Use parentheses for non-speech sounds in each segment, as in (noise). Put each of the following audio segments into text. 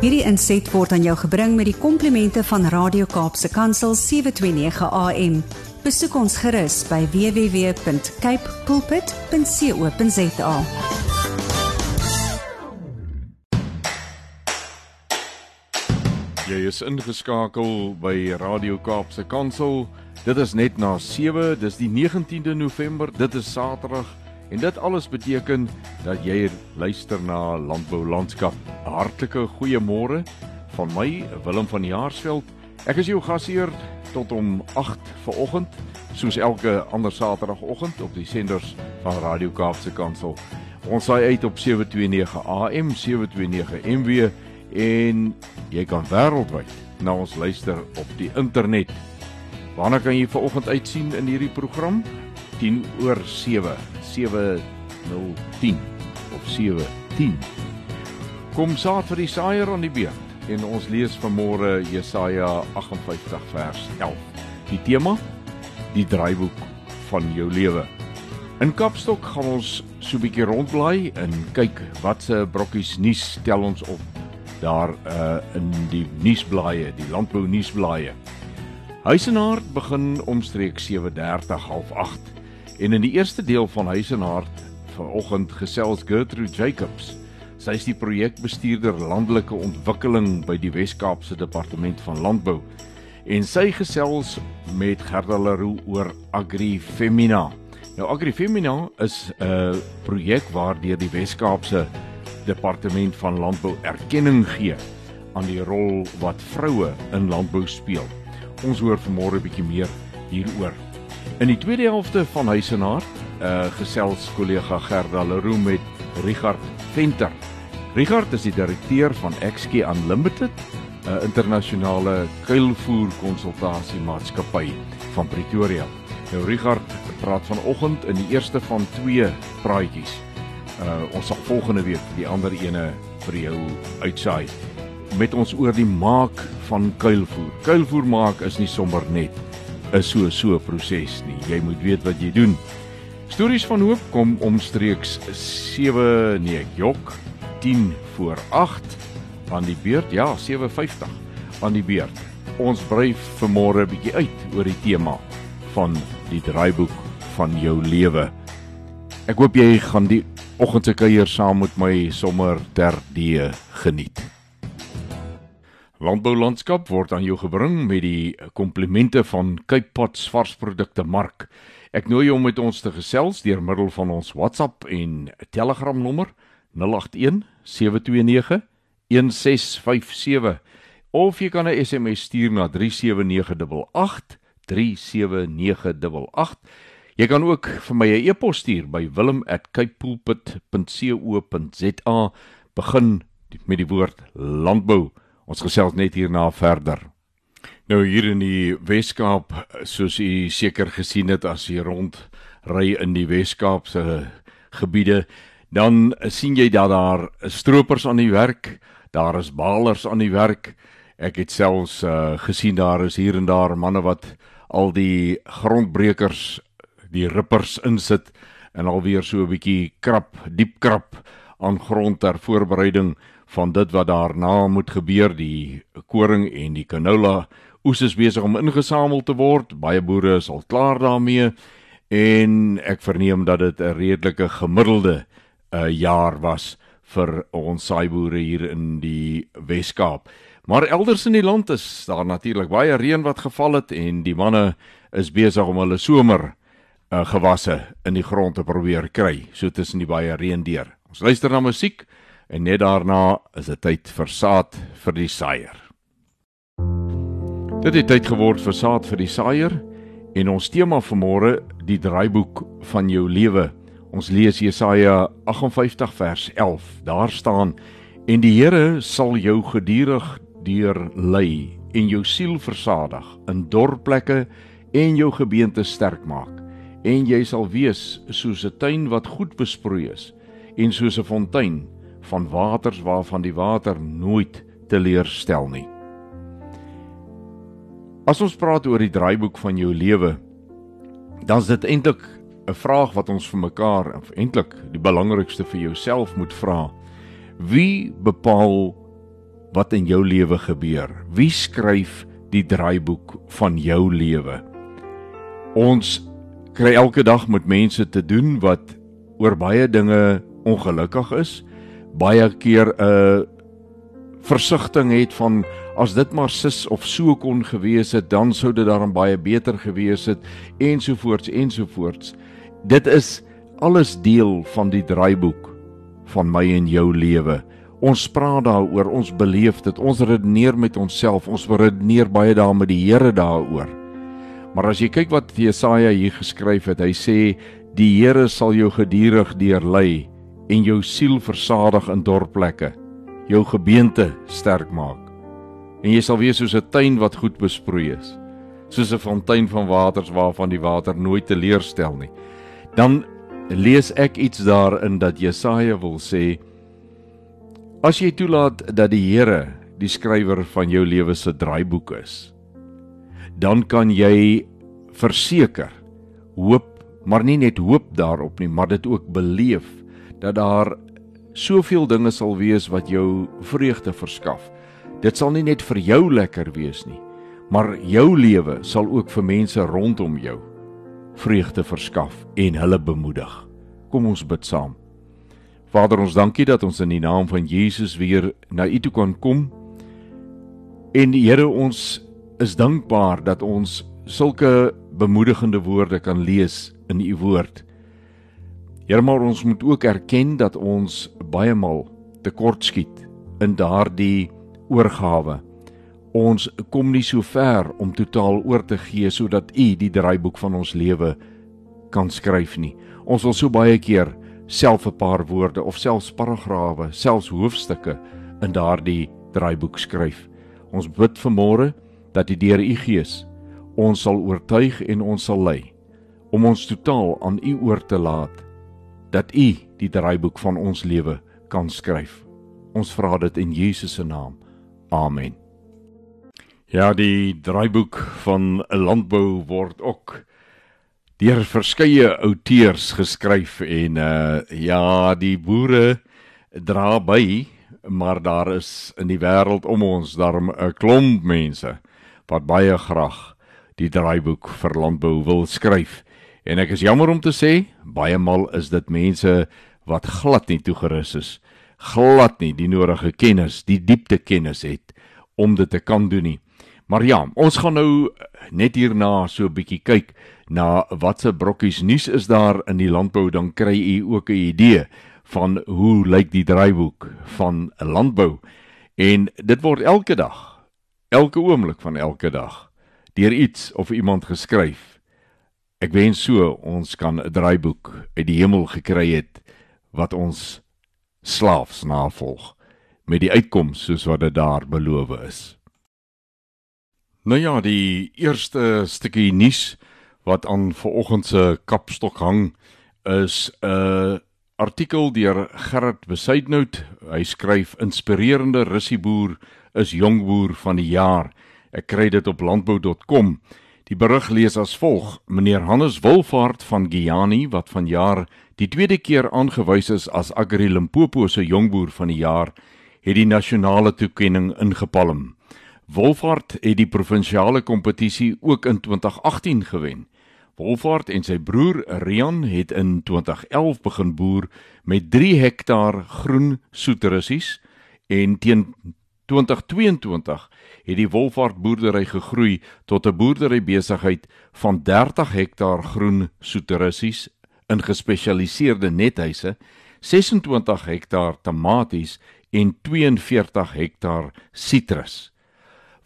Hierdie inset word aan jou gebring met die komplimente van Radio Kaapse Kansel 729 AM. Besoek ons gerus by www.cape pulpit.co.za. Jy is ingeskakel by Radio Kaapse Kansel. Dit is net na 7, dis die 19de November, dit is Saterdag en dit alles beteken dat jy luister na Landbou Landskap. Hartlike goeiemôre van my Willem van Jaarsveld. Ek is jou gasheer tot om 8 vanoggend, soos elke ander Saterdagoggend op die senders van Radio Kaapse Kansel. Ons saai uit op 729 AM, 729 MW en jy kan wêreldwyd na ons luister op die internet. Waarna kan jy vanoggend uitsien in hierdie program? 10 oor 7 7010 of 710. Kom saad vir die saaier aan die beurt en ons lees vanmôre Jesaja 58 vers 11. Die tema: die draaiboek van jou lewe. In Kapstok gaan ons so 'n bietjie rondblaai en kyk wat se brokkies nuus tel ons op daar uh in die nuusblaaie, die landbou nuusblaaie. Huisenaar begin omstreeks 7:30 half 8 En in die eerste deel van Huis en Hart vanoggend gesels Gertrude Jacobs. Sy is die projekbestuurder landelike ontwikkeling by die Wes-Kaapse Departement van Landbou. En sy gesels met Gerda Leroux oor AgriFemina. Nou AgriFemina is 'n projek waardeur die Wes-Kaapse Departement van Landbou erkenning gee aan die rol wat vroue in landbou speel. Ons hoor vanmôre 'n bietjie meer hieroor. In die tweede helfte van Huis en Hart, uh gesels kollega Gerda Leroux met Richard Venter. Richard is die direkteur van XK Unlimited, 'n uh, internasionale kuilvoer konsultasiemaatskappy van Pretoria. Nou Richard praat vanoggend in die eerste van twee praatjies. Uh ons sal volgende week die ander ene vir jou uitsaai met ons oor die maak van kuilvoer. Kuilvoer maak is nie sommer net is so so 'n proses nie. Jy moet weet wat jy doen. Stories van hoop kom omstreeks 7 nee, jok 10 voor 8 aan die beurt. Ja, 7:50 aan die beurt. Ons brei vanmôre 'n bietjie uit oor die tema van die draaiboek van jou lewe. Ek hoop jy gaan die oggend se kuier saam met my sommer ter die geniet. Landbou landskap word aan jou gebring met die komplimente van Cape Pots varsprodukte mark. Ek nooi jou om met ons te gesels deur middel van ons WhatsApp en Telegram nommer 081 729 1657 of jy kan 'n SMS stuur na 37988 37988. Jy kan ook vir my 'n e-pos stuur by wilm@capepulpit.co.za. Begin met die woord landbou. Ons gesels net hierna verder. Nou hier in die Weskaap, soos u seker gesien het as jy rond ry in die Weskaap se gebiede, dan sien jy dat daar stroopers aan die werk, daar is balers aan die werk. Ek het selfs uh, gesien daar is hier en daar manne wat al die grondbrekers, die rippers insit en alweer so 'n bietjie krap, diep krap aan grond ter voorbereiding van dit wat daarna moet gebeur die koring en die canola. Oes is besig om ingesamel te word. Baie boere is al klaar daarmee. En ek verneem dat dit 'n redelike gemiddelde uh, jaar was vir ons saaiboere hier in die Wes-Kaap. Maar elders in die land is daar natuurlik baie reën wat geval het en die manne is besig om hulle somer uh, gewasse in die grond te probeer kry. So tussen die baie reën deur. Ons luister na musiek en net daarna is dit tyd vir saad vir die saaier. Dit het tyd geword vir saad vir die saaier en ons tema vir môre die draaiboek van jou lewe. Ons lees Jesaja 58 vers 11. Daar staan en die Here sal jou gedurig deur lei en jou siel versadig in dorplekke en jou gebeente sterk maak en jy sal wees soos 'n tuin wat goed besproei is en soos 'n fontein van waters waarvan die water nooit teleurstel nie. As ons praat oor die draaiboek van jou lewe, dan is dit eintlik 'n vraag wat ons vir mekaar en eintlik die belangrikste vir jouself moet vra. Wie bepaal wat in jou lewe gebeur? Wie skryf die draaiboek van jou lewe? Ons kry elke dag met mense te doen wat oor baie dinge ongelukkig is, baie keer 'n uh, versigtiging het van as dit maar sis of so kon gewees het, dan sou dit daarom baie beter gewees het ensovoorts ensovoorts. Dit is alles deel van die draaiboek van my en jou lewe. Ons praat daaroor, ons beleef dit, ons redeneer met onsself, ons redeneer baie daar met die Here daaroor. Maar as jy kyk wat Jesaja hier geskryf het, hy sê die Here sal jou gedurig deurlei en jou siel versadig in dorplekke, jou gebeente sterk maak. En jy sal wees soos 'n tuin wat goed besproei is, soos 'n fontein van waters waarvan die water nooit teleurstel nie. Dan lees ek iets daarin dat Jesaja wil sê as jy toelaat dat die Here die skrywer van jou lewe se draaiboek is dan kan jy verseker hoop maar nie net hoop daarop nie maar dit ook beleef dat daar soveel dinge sal wees wat jou vreugde verskaf dit sal nie net vir jou lekker wees nie maar jou lewe sal ook vir mense rondom jou vreugde verskaf en hulle bemoedig. Kom ons bid saam. Vader, ons dankie dat ons in die naam van Jesus weer na U toe kan kom. En Here, ons is dankbaar dat ons sulke bemoedigende woorde kan lees in U woord. Here, maar ons moet ook erken dat ons baie maal tekortskiet in daardie oorgawe ons kom nie so ver om totaal oor te gee sodat u die draaiboek van ons lewe kan skryf nie. Ons wil so baie keer self 'n paar woorde of selfs paragrawe, selfs hoofstukke in daardie draaiboek skryf. Ons bid vanmôre dat die deur u gees ons sal oortuig en ons sal lei om ons totaal aan u oor te laat dat u die draaiboek van ons lewe kan skryf. Ons vra dit in Jesus se naam. Amen. Ja, die draaiboek van 'n landbou word ook deur verskeie outeurs geskryf en uh ja, die boere dra by, maar daar is in die wêreld om ons daarom 'n klomp mense wat baie graag die draaiboek vir landbou wil skryf. En ek is jammer om te sê, baie mal is dit mense wat glad nie toegerus is, glad nie die nodige kennis, die diepte kennis het om dit te kan doen nie. Maar ja, ons gaan nou net hierna so 'n bietjie kyk na watse brokkies nuus is daar in die landbou dan kry u ook 'n idee van hoe lyk die draaiboek van 'n landbou. En dit word elke dag, elke oomblik van elke dag deur iets of iemand geskryf. Ek wens so ons kan 'n draaiboek uit die hemel gekry het wat ons slaafs navolg met die uitkoms soos wat dit daar beloof is. Nou ja, die eerste stukkie nuus wat aan vanoggend se kapstok hang is 'n artikel deur Gerard Besuidnout. Hy skryf inspirerende russieboer is jongboer van die jaar. Ek kry dit op landbou.com. Die berig lees as volg: Meneer Hannes Wolfhard van Giani wat vanjaar die tweede keer aangewys is as Agri Limpopo se jongboer van die jaar, het die nasionale toekenning ingepalm. Wolfhard het die provinsiale kompetisie ook in 2018 gewen. Wolfhard en sy broer Rian het in 2011 begin boer met 3 hektaar groen soeterussies en teen 2022 het die Wolfhard boerdery gegroei tot 'n boerdery besigheid van 30 hektaar groen soeterussies in gespesialiseerde nethuise, 26 hektaar tomaties en 42 hektaar sitrus.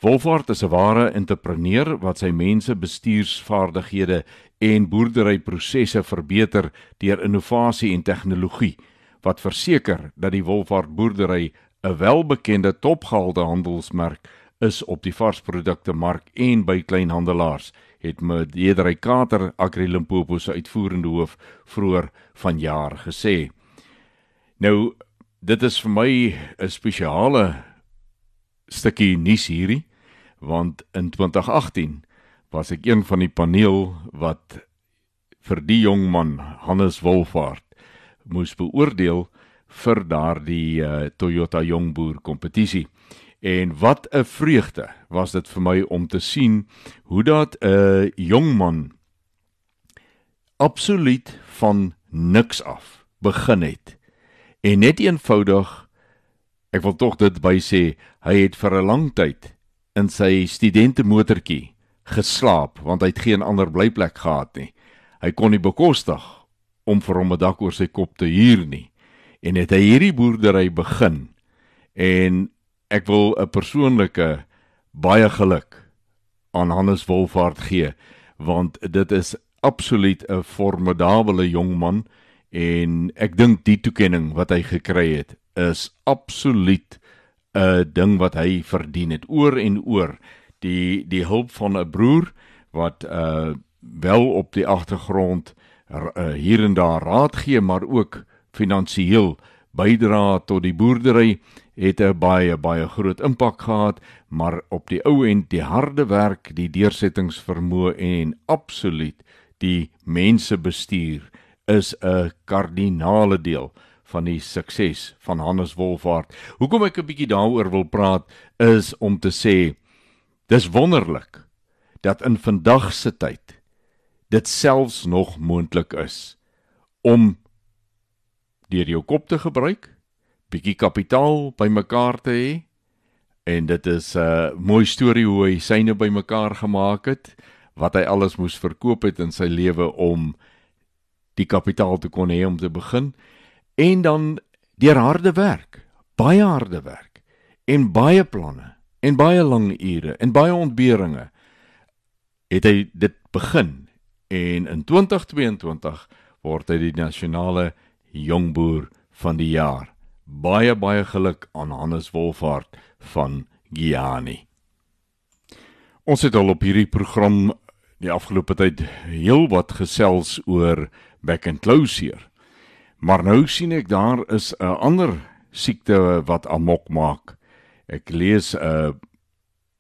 Wolfhard is 'n ware entrepreneur wat sy mense bestuursvaardighede en boerderyprosesse verbeter deur innovasie en tegnologie wat verseker dat die Wolfhard boerdery 'n welbekende topgehalte handelsmerk is op die varsprodukte mark en by kleinhandelaars het me Dedery Kater Agri Limpopo se uitvoerende hoof vroeër vanjaar gesê. Nou dit is vir my 'n spesiale stukkie nuus hierdie want in 2018 was ek een van die paneel wat vir die jong man Hannes Wolfhard moes beoordeel vir daardie uh, Toyota jongboer kompetisie En wat 'n vreugde was dit vir my om te sien hoe dat 'n jong man absoluut van niks af begin het. En net eenvoudig ek wil tog dit by sê, hy het vir 'n lang tyd in sy studentemotortjie geslaap want hy het geen ander blyplek gehad nie. Hy kon nie bekostig om vir hom 'n dak oor sy kop te huur nie. En het hy hierdie boerdery begin. En ek wil 'n persoonlike baie geluk aan Hannes Wolfhard gee want dit is absoluut 'n formidable jong man en ek dink die toekenning wat hy gekry het is absoluut 'n ding wat hy verdien het. Oor en oor die die hulp van 'n broer wat uh wel op die agtergrond uh, hier en daar raad gee maar ook finansiëel bydra tot die boerdery het 'n baie baie groot impak gehad maar op die ou end die harde werk die deursettingsvermoë en absoluut die mense bestuur is 'n kardinale deel van die sukses van Hannes Wolfhard. Hoekom ek 'n bietjie daaroor wil praat is om te sê dis wonderlik dat in vandag se tyd dit selfs nog moontlik is om deur jou kop te gebruik, bietjie kapitaal bymekaar te hê. En dit is 'n uh, mooi storie hoe hy syne bymekaar gemaak het, wat hy alles moes verkoop het in sy lewe om die kapitaal te kon hê om te begin. En dan deur harde werk, baie harde werk en baie planne en baie lang ure en baie ontberinge het hy dit begin. En in 2022 word hy die nasionale jongboer van die jaar. Baie baie geluk aan Hannes Wolfhard van Giani. Ons het al op hierdie program die afgelope tyd heelwat gesels oor back and closure. Maar nou sien ek daar is 'n ander siekte wat amok maak. Ek lees 'n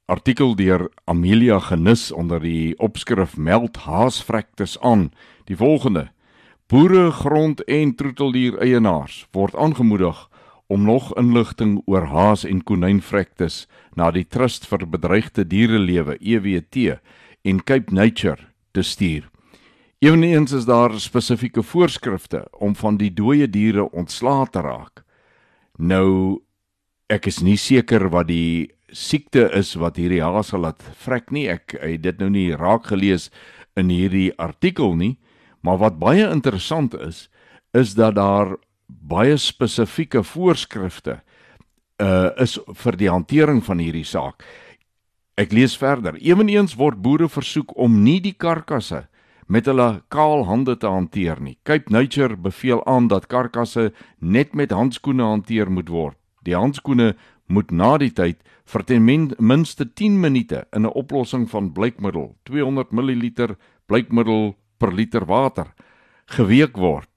artikel deur Amelia Genis onder die opskrif Meld haasvrektes aan. Die volgende: Boere, grond en troeteldier eienaars word aangemoedig om nog inligting oor haas en konynvrektes na die Trust vir Bedreigde Dierelewe EWT en Cape Nature te stuur. Eweneens is daar spesifieke voorskrifte om van die dooie diere ontslae te raak. Nou ek is nie seker wat die siekte is wat hierdie haase laat vrek nie. Ek het dit nou nie raak gelees in hierdie artikel nie, maar wat baie interessant is, is dat daar baie spesifieke voorskrifte uh is vir die hantering van hierdie saak. Ek lees verder. Eweneens word boere versoek om nie die karkasse met hulle kaal hande te hanteer nie. Cape Nature beveel aan dat karkasse net met handskoene hanteer moet word. Die handskoene moet na die tyd vir ten minste 10 minute in 'n oplossing van blykmiddel, 200 ml blykmiddel per liter water geweek word.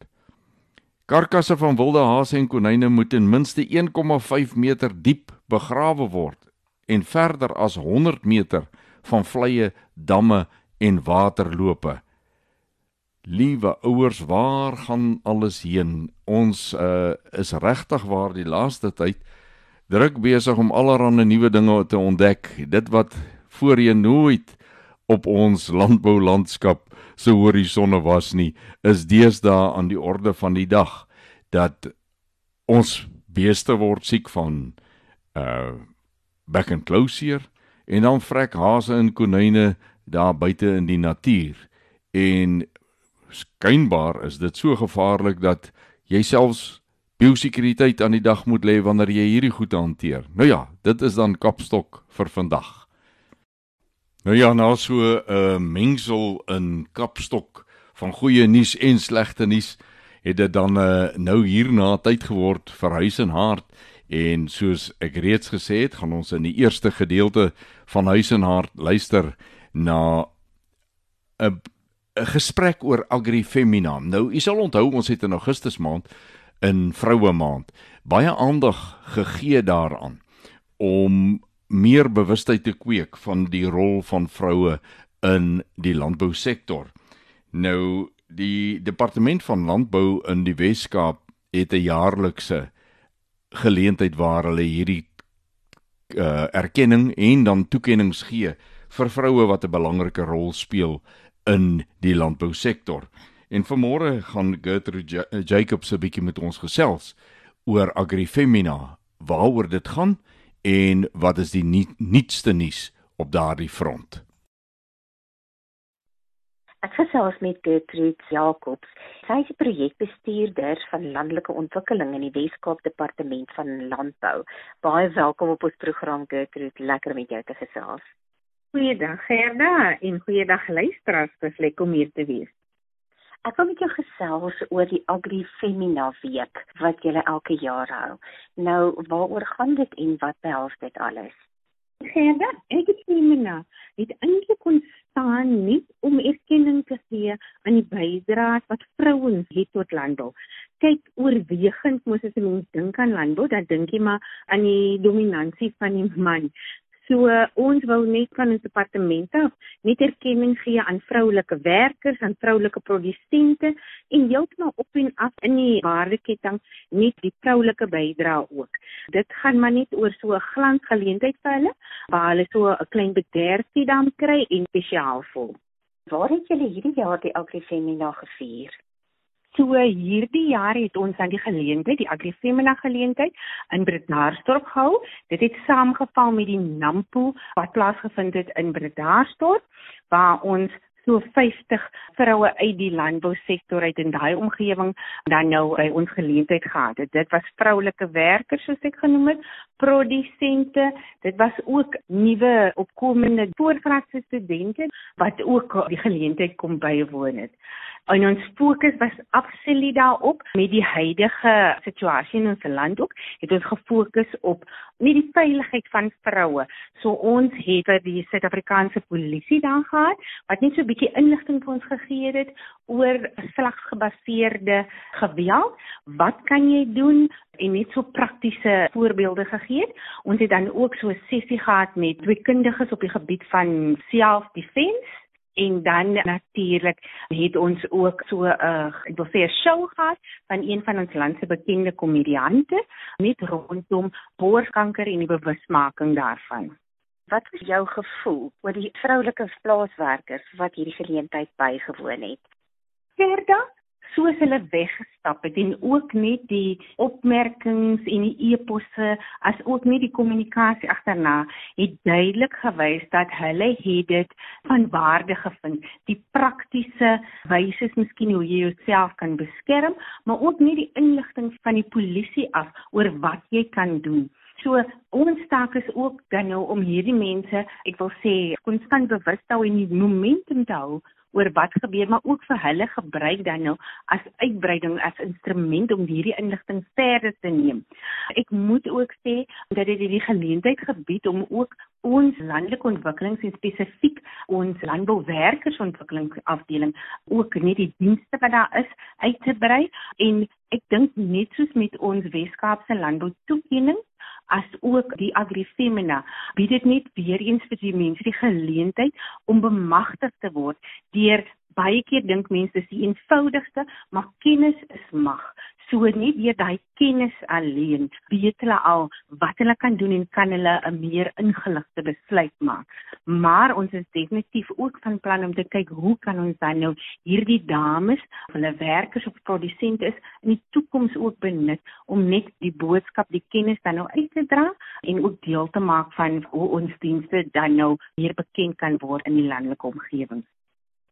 Karkasse van wilde hase en konyne moet ten minste 1,5 meter diep begrawe word en verder as 100 meter van vleye, damme en waterlope. Liewe ouers, waar gaan alles heen? Ons uh, is regtig waar die laaste tyd druk besig om allerlei nuwe dinge te ontdek. Dit wat voorheen nooit op ons landboulandskap se horisonne was nie, is deesdae aan die orde van die dag dat ons beeste word siek van uh back and closure en dan vrek hase en konyne daar buite in die natuur en skynbaar is dit so gevaarlik dat jy selfs biosekuriteit aan die dag moet lê wanneer jy hierdie goed hanteer. Nou ja, dit is dan kapstok vir vandag. Nou ja, nou so 'n uh, mengsel in kapstok van goeie nuus en slegte nuus het dit dan uh, nou hierna tyd geword vir huis en hart en soos ek reeds gesê het, gaan ons in die eerste gedeelte van huis en hart luister na 'n 'n gesprek oor agrifemina. Nou, u sal onthou ons het in Augustus maand in vroue maand baie aandag gegee daaraan om meer bewustheid te kweek van die rol van vroue in die landbousektor. Nou die departement van landbou in die Wes-Kaap het 'n jaarlikse geleentheid waar hulle hierdie uh, erkenning en dan toekenninge gee vir vroue wat 'n belangrike rol speel in die landbousektor. En vanmôre gaan Gertrude Jacobs 'n bietjie met ons gesels oor Agrifemina, waaroor dit gaan en wat is die nuutste nuus op daardie front. Ek gesels met Gertrude Jacobs. Sy is projekbestuurder van landelike ontwikkeling in die Wes-Kaap Departement van Landbou. Baie welkom op ons program Gertrude, lekker om met jou te gesels. Goeiedag Gerda en goeiedag luisteraars, dis lekker om hier te wees. Ek wil met jou gesels oor die Agri Femina Week wat julle elke jaar hou. Nou, waaroor gaan dit en wat behels dit alles? Gerda, het Femina het eintlik ontstaan nie om erkenning te gee aan die bydrae wat vrouens het tot landbou. Kyk, oorwegend moet as 'n mens dink aan landbou, dan dink jy maar aan die dominansie van die man. So uh, ons wou net van ons departement af net erkenning gee aan vroulike werkers, aan vroulike produsente en heeltemal op en af in die waardeketting net die vroulike bydrae ook. Dit gaan maar net oor so 'n glansgeleentheid vir hulle waar hulle so 'n klein bederfie dan kry en spesiaal voel. Waar het julle hierdie jaar die Agrifemina gevier? So hierdie jaar het ons aan die geleentheid, die Agrifemina geleentheid in Bredasdorp gehou. Dit het saamgeval met die Nampo wat plaasgevind het in Bredasdorp waar ons so 50 vroue uit die landbousektor uit in daai omgewing dan nou by ons geleentheid gehad het. Dit was vroulike werkers soos ek genoem het, produsente, dit was ook nuwe opkomende voorgraadse studente wat ook die geleentheid kom bywoon het. En ons fokus was absoluut daarop met die huidige situasie in ons land ook. Het ons gefokus op nie die veiligheid van vroue. So ons het vir die Suid-Afrikaanse polisie dan gehad wat net so 'n bietjie inligting vir ons gegee het oor slagsgebaseerde geweld. Wat kan jy doen? en net so praktiese voorbeelde gegee. Ons het dan ook so 'n sessie gehad met twee kundiges op die gebied van self-defense en dan natuurlik het ons ook so 'n uh, ek wil sê 'n show gehad van een van ons land se bekende komediante met rondom borskanker en die bewusmaking daarvan. Wat was jou gevoel oor die vroulike plaaswerkers wat hierdie geleentheid bygewoon het? Gerda, soos hulle weggestap het en ook net die opmerkings en die eposse as ook net die kommunikasie agterna het duidelik gewys dat hulle het dit van waarde gevind. Die praktiese wyse miskien hoe jy jouself kan beskerm maar ook net die inligting van die polisie af oor wat jy kan doen. So ons taak is ook dan nou om hierdie mense, ek wil sê, konstant bewus te hou en die momentum te hou oor wat gebeur maar ook vir hulle gebruik dan nou as uitbreiding as instrument om hierdie inligting verder te neem. Ek moet ook sê dat dit die geleentheid gebied om ook ons landelike ontwikkelings en spesifiek ons landbouwerkersontwikkelingsafdeling ook net die dienste wat daar is uit te brei en ek dink net soos met ons Weskaapse landbou toekenning as ook die agrifemina bied dit net weer eens vir die mense die geleentheid om bemagtig te word deur baie keer dink mense dis die eenvoudigste maar kennis is mag so nie deur daai kennis alleen weet hulle al wat hulle kan doen en kan hulle 'n meer ingeligte besluit maak. Maar ons is definitief ook van plan om te kyk hoe kan ons dan nou hierdie dames, hulle werkers of produsente is in die toekoms ook benut om net die boodskap, die kennis dan nou uit te dra en ook deel te maak van hoe ons dienste dan nou meer bekend kan word in die landelike omgewing.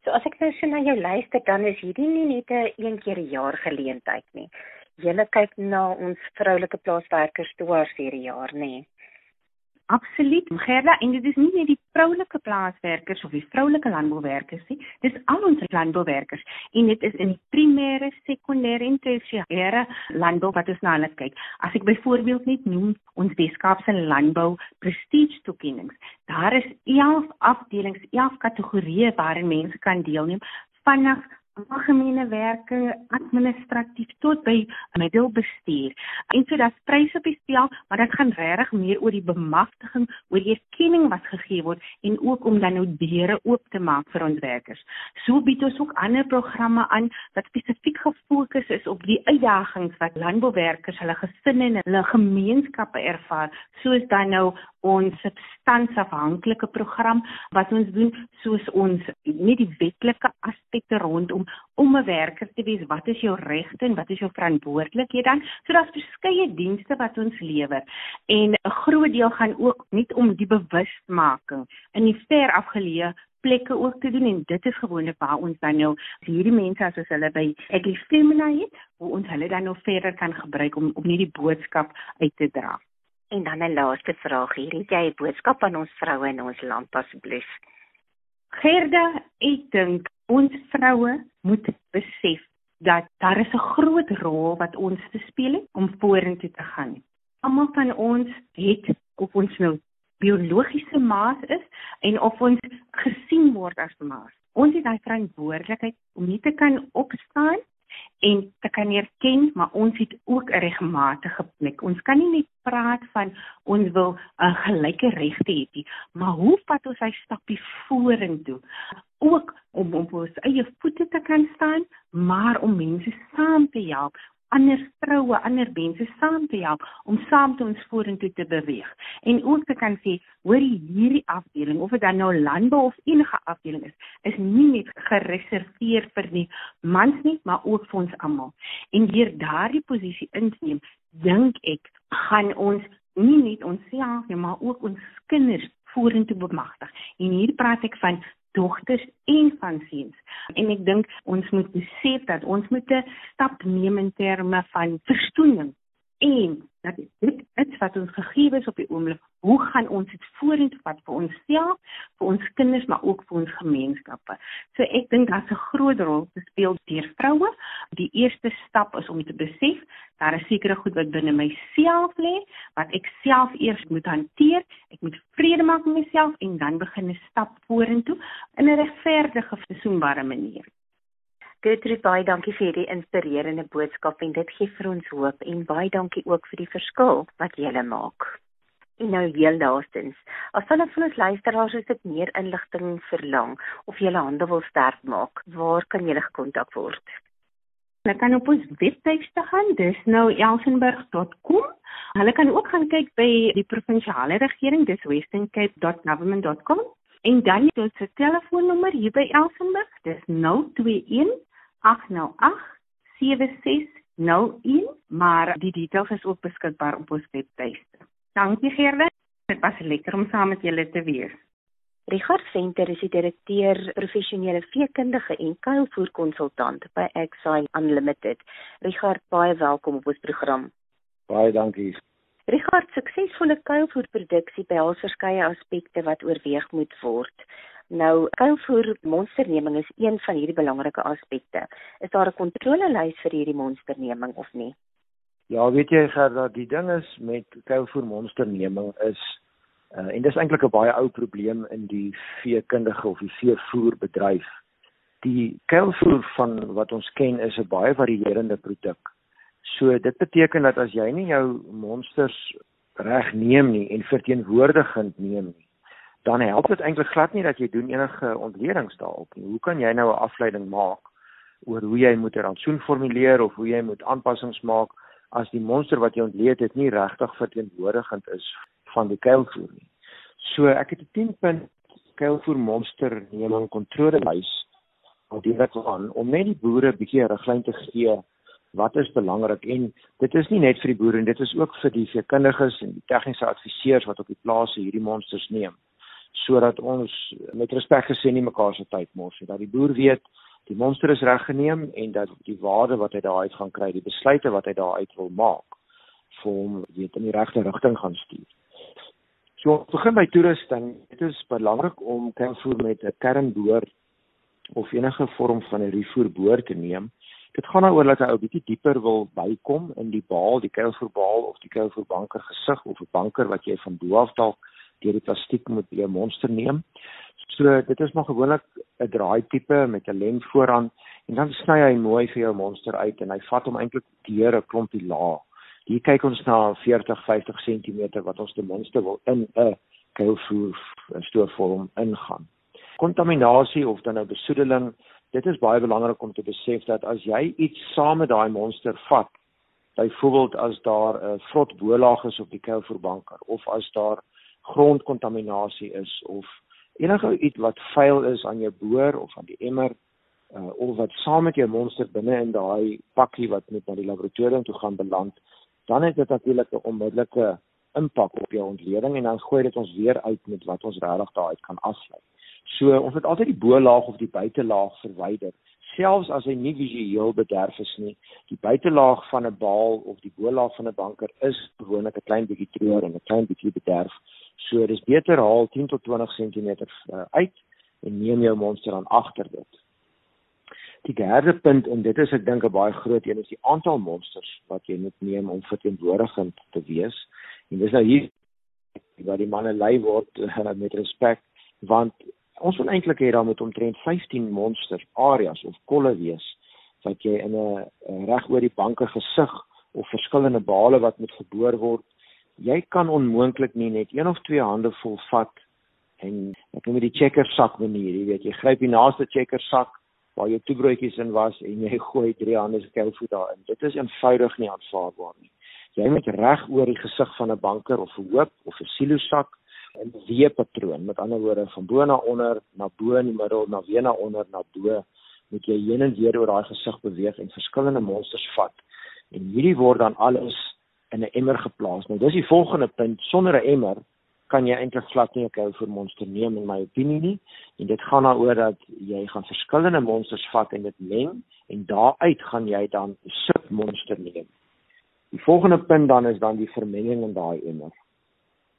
So as ek nou so na jou luister, dan is hierdie nie net 'n een keer 'n jaar geleentheid nie. Julle kyk na ons vroulike plaaswerkers dwars hierdie jaar, nê? Nee. Absoluut, Gerda, en dit is nie net die vroulike plaaswerkers of die vroulike landbouwerkers nie, dis al ons landbouwerkers en dit is in die primêre, sekondêre en tersiêre landbou wat ons na hulle kyk. As ek byvoorbeeld net noem ons Weskaapse landbou prestige toekennings, daar is 11 afdelings, 11 kategorieë waarin mense kan deelneem vanaf algemene werke, administratief tot by middelbestuur. En so daar's pryse op die spel, maar dit gaan regtig meer oor die bemagtiging, oor die erkenning wat gegee word en ook om dan nou deure oop te maak vir ons werkers. So bied ons ook ander programme aan wat spesifiek gefokus is op die uitdagings wat landbouwerkers, hulle gesinne en hulle gemeenskappe ervaar, soos dan nou ons substansafhanklike program wat ons doen soos ons nie die wetlike aspekte rondom om 'n werker te wees wat is jou regte en wat is jou verantwoordelikhede dan so daar's verskeie dienste wat ons lewer en 'n groot deel gaan ook net om die bewustmaking in die ver afgeleë plekke ook te doen en dit is gewoonlik waar ons dan nou hierdie mense as ons hulle by Agrifemina het hoe ons hulle dan nou verder kan gebruik om om nie die boodskap uit te dra En dan 'n laaste vraag hier. Het jy 'n boodskap aan ons vroue in ons land asseblief? Gerda, ek dink ons vroue moet besef dat daar is 'n groot rol wat ons te speel het om vorentoe te gaan. Almal van ons het op ons nou biologiese maas is en of ons gesien word as maas. Ons het daai verantwoordelikheid om nie te kan opstaan en te kan erken maar ons het ook 'n regmatige plek. Ons kan nie net praat van ons wil 'n uh, gelyke regte hê nie, maar hoe vat ons hy stappie vorentoe? Ook om op ons eie voete te kan staan, maar om mense saam te help ander vroue, ander mense saam te help om saam te ons vorentoe te beweeg. En ook te kan sê, hoor hierdie afdeling of dit dan nou landbou of enige afdeling is, is nie net gereserveer vir die mans nie, maar ook vir ons almal. En deur daardie posisie in te neem, dink ek gaan ons nie net onsself nie, maar ook ons kinders vorentoe bemagtig. En hier praat ek van dogters en van seuns. En ek dink ons moet besef dat ons moet 'n stap neem in terme van verstoning en dat dit iets wat ons gegee is op die oomblik, hoe gaan ons dit vorentoe vat vir onsself, vir ons kinders, maar ook vir ons gemeenskappe. So ek dink daar's 'n groot rol te speel deur vroue. Die eerste stap is om te besef daar is sekere goed wat binne myself lê wat ek self eers moet hanteer. Ek moet vrede maak met myself en dan begin 'n stap vorentoe in 'n regverdige, versoenbare manier. Gertrude, baie dankie vir hierdie inspirerende boodskap en dit gee vir ons hoop en baie dankie ook vir die verskil wat jy maak. En nou heel laastens, as hulle van ons luisteraars is dit meer inligting verlang of jy hande wil sterk maak, waar kan jy gekontak word? Hulle kan op ons webtuiste gaan, dis nou elsenburg.com. Hulle kan ook gaan kyk by die provinsiale regering, dis westerncape.government.com. En dan het ons 'n telefoonnommer hier by Elsenburg, dis 021 maar die details is ook beskikbaar op ons webtuiste. Dankie Gerda. Dit was lekker om saam met julle te wees. Richard Venter is die direkteur professionele veekundige en kuilvoerkonsultant by Exile Unlimited. Richard, baie welkom op ons program. Baie dankie. Richard, suksesvolle kuilvoerproduksie behels verskeie aspekte wat oorweeg moet word. Nou, kuilvoer monsterneming is een van hierdie belangrike aspekte. Is daar 'n kontrolelys vir hierdie monsterneming of nie? Ja, weet jy Gerda, die ding is met kuilvoer monsterneming is uh, en dis eintlik 'n baie ou probleem in die veekundige of die veevoerbedryf. Die kuilvoer van wat ons ken is 'n baie varierende produk. So dit beteken dat as jy nie jou monsters reg neem nie en verteenwoordigend neem nie, dan help dit eintlik glad nie dat jy doen enige ontledings daarop nie. Hoe kan jy nou 'n afleiding maak oor hoe jy moet 'n rantsoen formuleer of hoe jy moet aanpassings maak as die monster wat jy ontleed het nie regtig verteenwoordigend is van die kuilvoer nie. So ek het 'n 10 punt kuilvoer monster neming kontrolelys wat direk aan om net die boere 'n bietjie 'n riglyn te gee wat is belangrik en dit is nie net vir die boere en dit is ook vir die veekundiges en die tegniese adviseurs wat op die plase hierdie monsters neem sodat ons met respek gesê nie mekaar se tyd mors nie dat die boer weet die monster is reg geneem en dat die waarde wat hy daar uit gaan kry die besluite wat hy daar uit wil maak vir hom weet in die regte rigting gaan stuur. So begin by toerusting dit is belangrik om kuilvoer met 'n kernboor of enige vorm van 'n rifoerboor te neem. Dit gaan daaroor dat hy ou bietjie dieper wil bykom in die baal, die kuilvoerbaal of die kuilvoerbanker gesig of 'n banker wat jy van bo af dalk deur die plastiek moet jy 'n monster neem. So dit is maar gewoonlik 'n draai tipe met 'n lem vooraan En dan sny hy mooi vir jou monster uit en hy vat hom eintlik deur 'n klompie laag. Hier kyk ons na 40, 50 cm wat ons ten minste wil in 'n kuilvoer stoofvorm ingaan. Kontaminasie of dan nou besoedeling, dit is baie belangrik om te besef dat as jy iets saam met daai monster vat, byvoorbeeld as daar 'n vrot bolaag is op die kuilvoerbanker of as daar grondkontaminasie is of enige iets wat vuil is aan jou boor of aan die emmer uh, of wat saam met jou monster binne in daai pakkie wat met na die laboratorium toe gaan beland, dan het dit natuurlik 'n onmiddellike impak op jou ontleding en dan gooi dit ons weer uit met wat ons regtig daaruit kan aflei. So ons moet altyd die bo-laag of die buitelaag verwyder, selfs as hy nie visueel bederf is nie. Die buitelaag van 'n baal of die bo-laag van 'n banker is gewoonlik 'n klein bietjie treur en 'n klein bietjie bederf. So dis beter haal 10 tot 20 cm uh, uit en neem jou monster dan agter dit. Die derde punt en dit is ek dink 'n baie groot een is die aantal monsters wat jy moet neem om verteenwoordigend te wees. En dis nou hier waar die manne lei word uh, (laughs) met respek want ons wil eintlik hê daar moet omtrent 15 monster areas of kolle wees wat jy in 'n reg oor die banke gesig of verskillende bale wat moet geboor word jy kan onmoontlik nie net een of twee hande vol vat en ek noem dit die checker sak manier, jy weet, jy gryp die naaste checker sak waar jou toebroodjies in was en jy (laughs) gooi drie hande se kelfoet daarin. Dit is eenvoudig nie aanvaarbaar nie. Jy moet reg oor die gesig van 'n banker of 'n hoop of 'n silo sak in W-patroon, met ander woorde van bo na onder, na bo in die middel, na weer na onder, na bo, moet jy heen en weer oor daai gesig beweeg en verskillende monsters vat. En hierdie word dan alles in 'n emmer geplaas. Nou dis die volgende punt, sonder 'n emmer kan jy eintlik glad nie 'n kou vir monster neem in my opinie nie. En dit gaan daaroor dat jy gaan verskillende monsters vat en dit meng en daaruit gaan jy dan 'n submonster neem. Die volgende punt dan is dan die vermenging in daai emmer.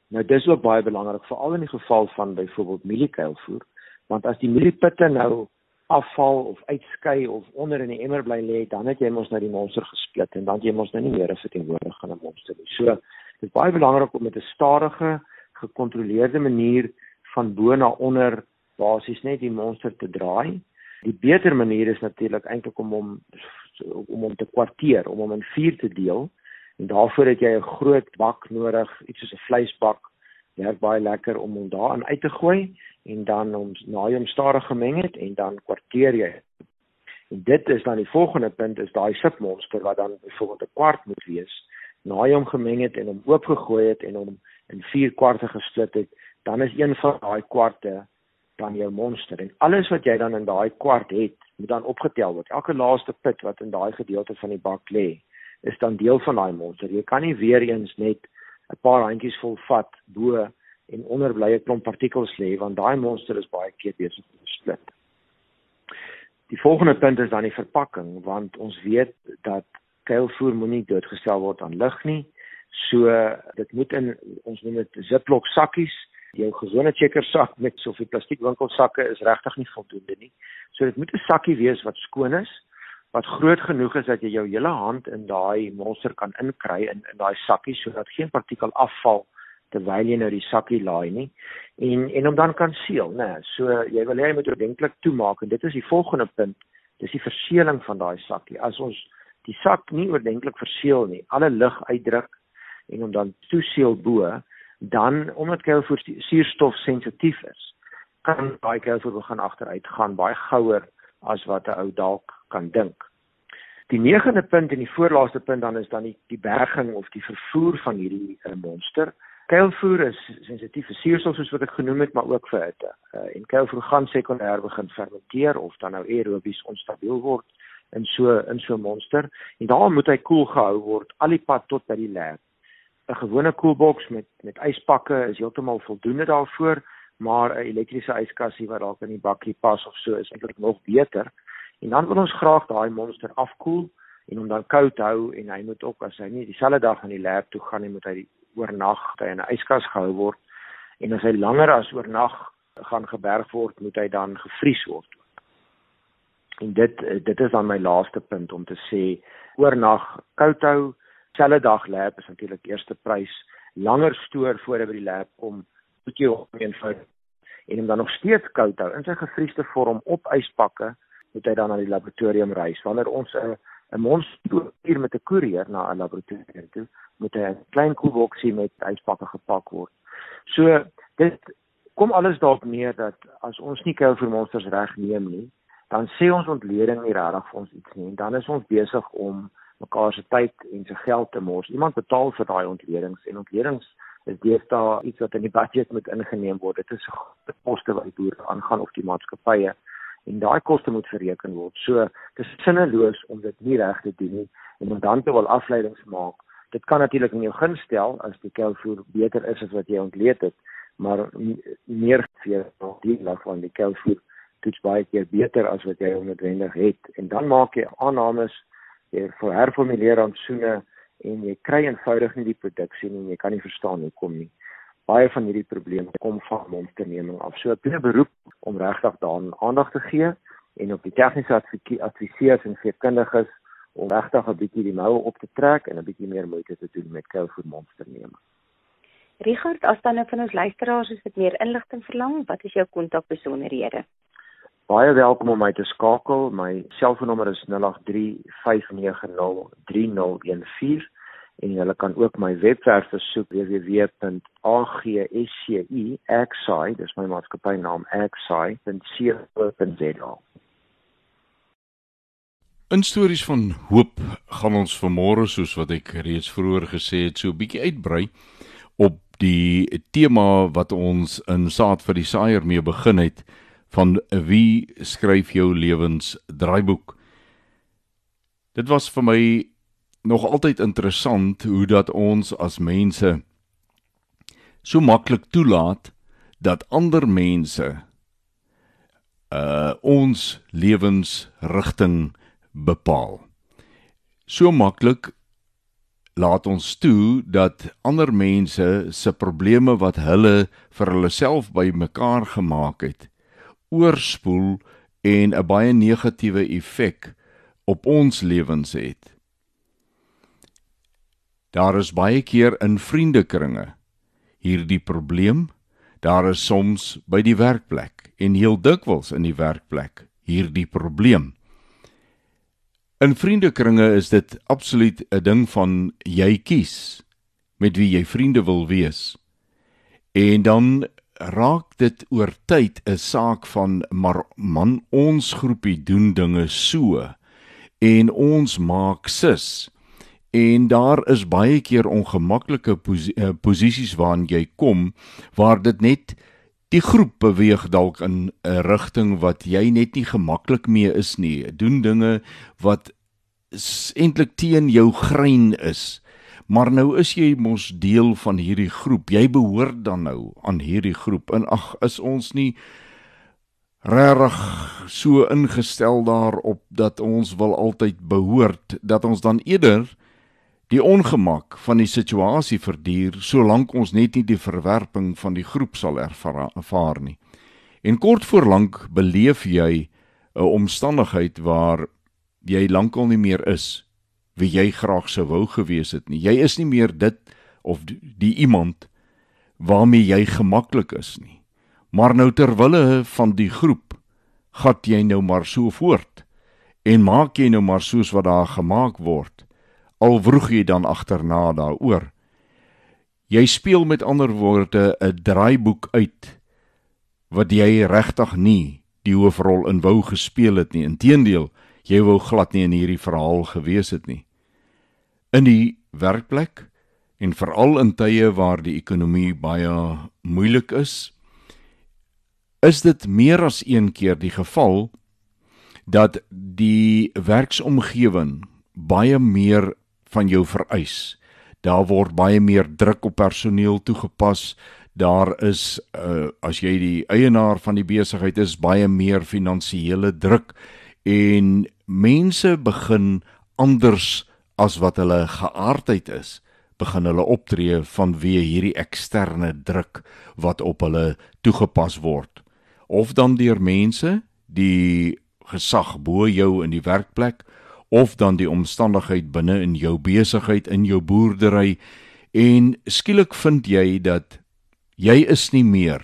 Nou dis ook baie belangrik veral in die geval van byvoorbeeld mieliekuilvoer, want as die mieliepitte nou afval of uitskei of onder in die emmer bly lê, dan het jy mos nou die monster gesplit en dan jy mos nou nie meer 'n verteenwoordigende monster nie. So, dit is baie belangrik om met 'n stadige, gekontroleerde manier van bo na onder basies net die monster te draai. Die beter manier is natuurlik eintlik om hom om hom te kwarteer, om hom in vier te deel. En daarvoor het jy 'n groot bak nodig, iets soos 'n vleisbak werk baie lekker om hom daarin uit te gooi en dan om na hom stadig gemeng het en dan kwarteer jy. En dit is dan die volgende punt is daai submonster wat dan byvoorbeeld 'n kwart moet wees. Na hom gemeng het en hom oopgegooi het en hom in vier kwarte gesplit het, dan is een van daai kwarte dan jou monster en alles wat jy dan in daai kwart het, moet dan opgetel word. Elke laaste pit wat in daai gedeelte van die bak lê, is dan deel van daai monster. Jy kan nie weer eens net 'n paar handjies vol vat bo en onder bly 'n klomp partikels lê want daai monster is baie keer besig om te split. Die volgende punt is dan die verpakking want ons weet dat kuilvoer moenie doodgestel word aan lig nie. So dit moet in ons noem dit Ziploc sakkies. Jou gewone checker sak met soveel plastiekwinkel sakke is regtig nie voldoende nie. So dit moet 'n sakkie wees wat skoon is wat groot genoeg is dat jy jou hele hand in daai monster kan inkry in in daai sakkie sodat geen partikel afval terwyl jy nou die sakkie laai nie. En en om dan kan seël nê so jy wil hê jy moet oordentlik toemaak en dit is die volgende punt. Dis die verseeling van daai sakkie. As ons die sak nie oordentlik verseël nie alle lug uitdruk en om dan toeseël bo dan omdat kuilvoer suurstof sensitief is kan daai kuilvoer begin agteruit gaan baie gouer as wat 'n ou dalk kan dink. Die negende punt en die voorlaaste punt dan is dan die die berging of die vervoer van hierdie uh, monster. Kuilvoer is sensitief vir suurstof soos wat ek genoem het, maar ook vir hitte. Uh, en kuilvoer gaan sekondêr begin fermenteer of dan nou aerobies onstabiel word in so in so 'n monster en daarom moet hy koel gehou word al die pad tot by die lab. 'n Gewone koelboks met met yspakke is heeltemal voldoende daarvoor, maar 'n elektriese yskassie wat dalk in die bakkie pas of so is eintlik nog beter. En dan wil ons graag daai monster afkoel en hom dan koud hou en hy moet ook as hy nie dieselfde dag aan die lab toe gaan nie, moet hy oornag in 'n yskas gehou word. En as hy langer as oornag gaan geberg word, moet hy dan gevries word. En dit dit is dan my laaste punt om te sê oornag koud hou, dieselfde dag lab is natuurlik eerste prys, langer stoor voor hy by die lab kom, moet jy hom eenvoudig en hom dan nog steeds koud hou in sy gevriesde vorm op yspakke moet hy dan na die laboratorium reis. Wanneer ons 'n 'n monster met 'n koerier na 'n laboratorium toe, moet hy 'n klein koelboksie met yspakke gepak word. So dit kom alles daarop neer dat as ons nie kou vir monsters reg neem nie, dan sê ons ontleding nie regtig vir ons iets nie en dan is ons besig om mekaar se tyd en se geld te mors. Iemand betaal vir daai ontledings en ontledings is deesdae iets wat in die budget moet ingeneem word. Dit is 'n koste wat die boer aangaan of die maatskappye en daai koste moet bereken word. So dis sinneloos om dit nie reg te doen nie en om dan te wil afleidings maak. Dit kan natuurlik in jou gun stel as die kelvoer beter is as wat jy ontleed het, maar meer vir nog die lag van die kelvoer toets baie keer beter as wat jy onnodig het en dan maak jy aannames jy herformuleer aansoene en jy kry eenvoudig nie die produksie nie en jy kan nie verstaan hoekom nie. Baie van hierdie probleme kom van monsterneming af. So ek doen 'n beroep om regtig daaraan aandag te gee en op die tegniese adviseurs en veekundiges om regtig 'n bietjie die moue op te trek en 'n bietjie meer moeite te doen met kou vir monsterneming. Richard, as dan nou van ons luisteraars is dit meer inligting verlang, wat is jou kontakbesonderhede? Baie welkom om my te skakel. My selfoonnommer is 0835903014 en jy kan ook my webwerf besoek www.agsci, dis my maatskappy naam agsci.co.za. In stories van hoop gaan ons vanmôre soos wat ek reeds vroeër gesê het, so 'n bietjie uitbrei op die tema wat ons in Saad vir die Saaier mee begin het van wie skryf jou lewensdraaiboek. Dit was vir my nog altyd interessant hoe dat ons as mense so maklik toelaat dat ander mense uh ons lewensrigting bepaal. So maklik laat ons toe dat ander mense se probleme wat hulle vir hulle self bymekaar gemaak het, oorspoel en 'n baie negatiewe effek op ons lewens het. Daar is baie keer in vriendekringe hierdie probleem. Daar is soms by die werkplek en heel dikwels in die werkplek hierdie probleem. In vriendekringe is dit absoluut 'n ding van jy kies met wie jy vriende wil wees. En dan raak dit oor tyd 'n saak van maar man ons groepie doen dinge so en ons maak sis en daar is baie keer ongemaklike pos uh, posisies waarin jy kom waar dit net die groep beweeg dalk in 'n rigting wat jy net nie gemaklik mee is nie doen dinge wat eintlik teen jou grein is Maar nou is jy mos deel van hierdie groep. Jy behoort dan nou aan hierdie groep. En ag, is ons nie regtig so ingestel daarop dat ons wil altyd behoort dat ons dan eerder die ongemak van die situasie verduur solank ons net nie die verwerping van die groep sal ervaar nie. En kort voor lank beleef jy 'n omstandigheid waar jy lankal nie meer is wie jy graag sou wou gewees het nie. Jy is nie meer dit of die, iemand waarmee jy gemaklik is nie. Maar nou terwille van die groep gat jy nou maar so voort en maak jy nou maar soos wat daar gemaak word. Al vroeg jy dan agterna daaroor. Jy speel met ander woorde 'n draaiboek uit wat jy regtig nie die hoofrol in wou gespeel het nie. Inteendeel, jy wou glad nie in hierdie verhaal gewees het nie in die werkplek en veral in tye waar die ekonomie baie moeilik is is dit meer as een keer die geval dat die werksomgewing baie meer van jou vereis. Daar word baie meer druk op personeel toegepas. Daar is uh, as jy die eienaar van die besigheid is, baie meer finansiële druk en mense begin anders as wat hulle geaardheid is, begin hulle optree vanweë hierdie eksterne druk wat op hulle toegepas word. Of dan deur mense die gesag bo jou in die werkplek of dan die omstandigheid binne in jou besigheid in jou boerdery en skielik vind jy dat jy is nie meer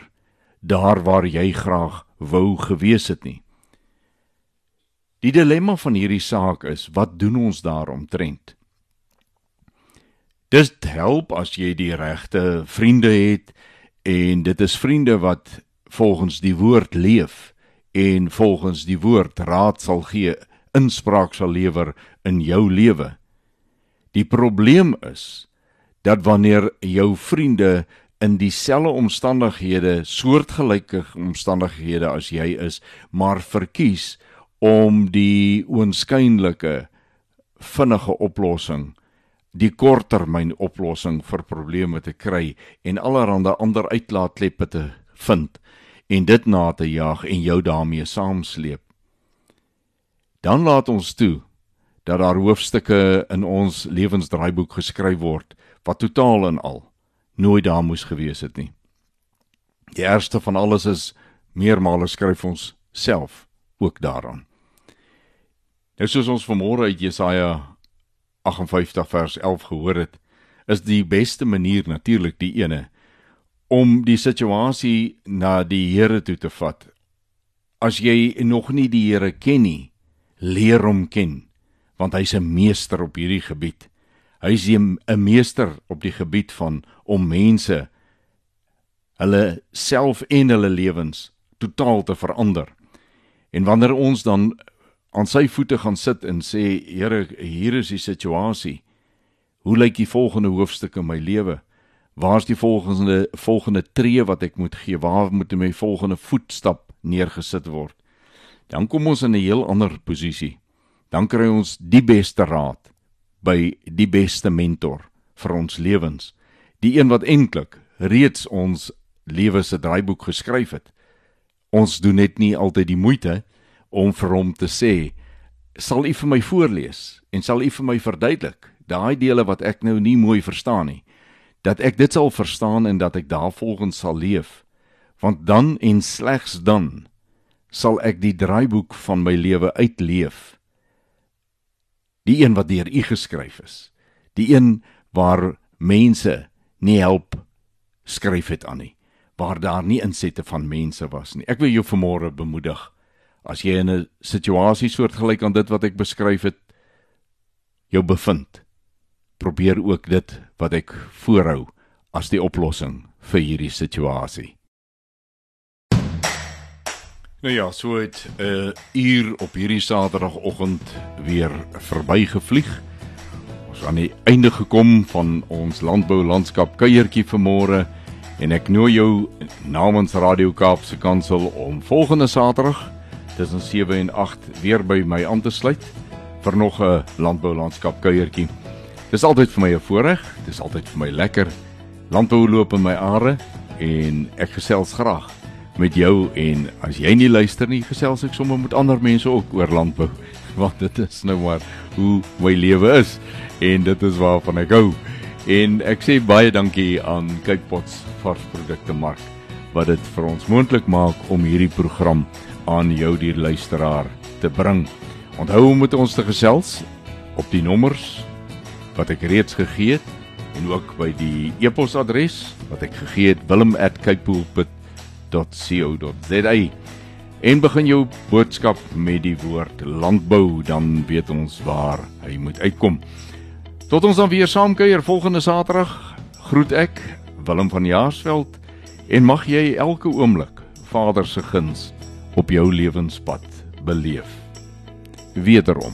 daar waar jy graag wou gewees het nie. Die dilemma van hierdie saak is, wat doen ons daaromtrent? Dis help as jy die regte vriende het en dit is vriende wat volgens die woord leef en volgens die woord raad sal gee, inspraak sal lewer in jou lewe. Die probleem is dat wanneer jou vriende in dieselfde omstandighede, soortgelyke omstandighede as jy is, maar verkies om die oënskynlike vinnige oplossing, die korttermyn oplossing vir probleme te kry en allerlei ander uitlaatkleppe te vind en dit na te jaag en jou daarmee saamsleep. Dan laat ons toe dat daar hoofstukke in ons lewensdraaiboek geskryf word wat totaal en al nooit daar moes gewees het nie. Die eerste van alles is meermale skryf ons self ook daaraan. Nou soos ons vanmôre uit Jesaja 58 vers 11 gehoor het, is die beste manier natuurlik die ene om die situasie na die Here toe te vat. As jy nog nie die Here ken nie, leer hom ken, want hy's 'n meester op hierdie gebied. Hy's 'n meester op die gebied van om mense hulle self en hulle lewens totaal te verander. En wanneer ons dan aan sy voete gaan sit en sê Here, hier is die situasie. Hoe lyk die volgende hoofstuk in my lewe? Waar's die volgende volgende tree wat ek moet gee? Waar moet my volgende voetstap neergesit word? Dan kom ons in 'n heel ander posisie. Dan kry ons die beste raad by die beste mentor vir ons lewens. Die een wat eintlik reeds ons lewe se draaiboek geskryf het. Ons doen net nie altyd die moeite om vir hom te sê, "Sal u vir my voorlees en sal u vir my verduidelik daai dele wat ek nou nie mooi verstaan nie?" dat ek dit sal verstaan en dat ek daarvolgens sal leef want dan en slegs dan sal ek die draaiboek van my lewe uitleef. Die een wat deur u geskryf is. Die een waar mense nie help skryf dit aan nie waar daar nie insette van mense was nie. Ek wil jou vanmôre bemoedig. As jy in 'n situasie soortgelyk aan dit wat ek beskryf het jou bevind. Probeer ook dit wat ek voorhou as die oplossing vir hierdie situasie. Nou ja, so het 'n uh, uur op hierdie Saterdagoggend weer verbygevlieg. Ons aan die einde gekom van ons landbou landskap kuiertjie vanmôre en ek nooi jou namens Radio Kaapse Kansel om volgende Saterdag tussen 7 en 8 weer by my aan te sluit vir nog 'n landbou landskap kuiertjie. Dis altyd vir my 'n voorreg, dis altyd vir my lekker. Landbou loop in my are en ek gesels graag met jou en as jy nie luister nie, gesels ek sommer met ander mense ook oor landbou, (laughs) want dit is nou maar hoe my lewe is en dit is waarvan ek hou. En ek sê baie dankie aan Cape Pots varsprodukte mark wat dit vir ons moontlik maak om hierdie program aan jou die luisteraar te bring. Onthou om met ons te gesels op die nommers wat ek reeds gegee het en ook by die e-posadres wat ek gegee het wilm@kaipoolpit.co.za en begin jou boodskap met die woord landbou dan weet ons waar hy moet uitkom. Tot ons dan weer saamkuier volgende Saterdag groet ek Willem van Jaarsveld en mag jy elke oomblik Vader se guns op jou lewenspad beleef. Wederom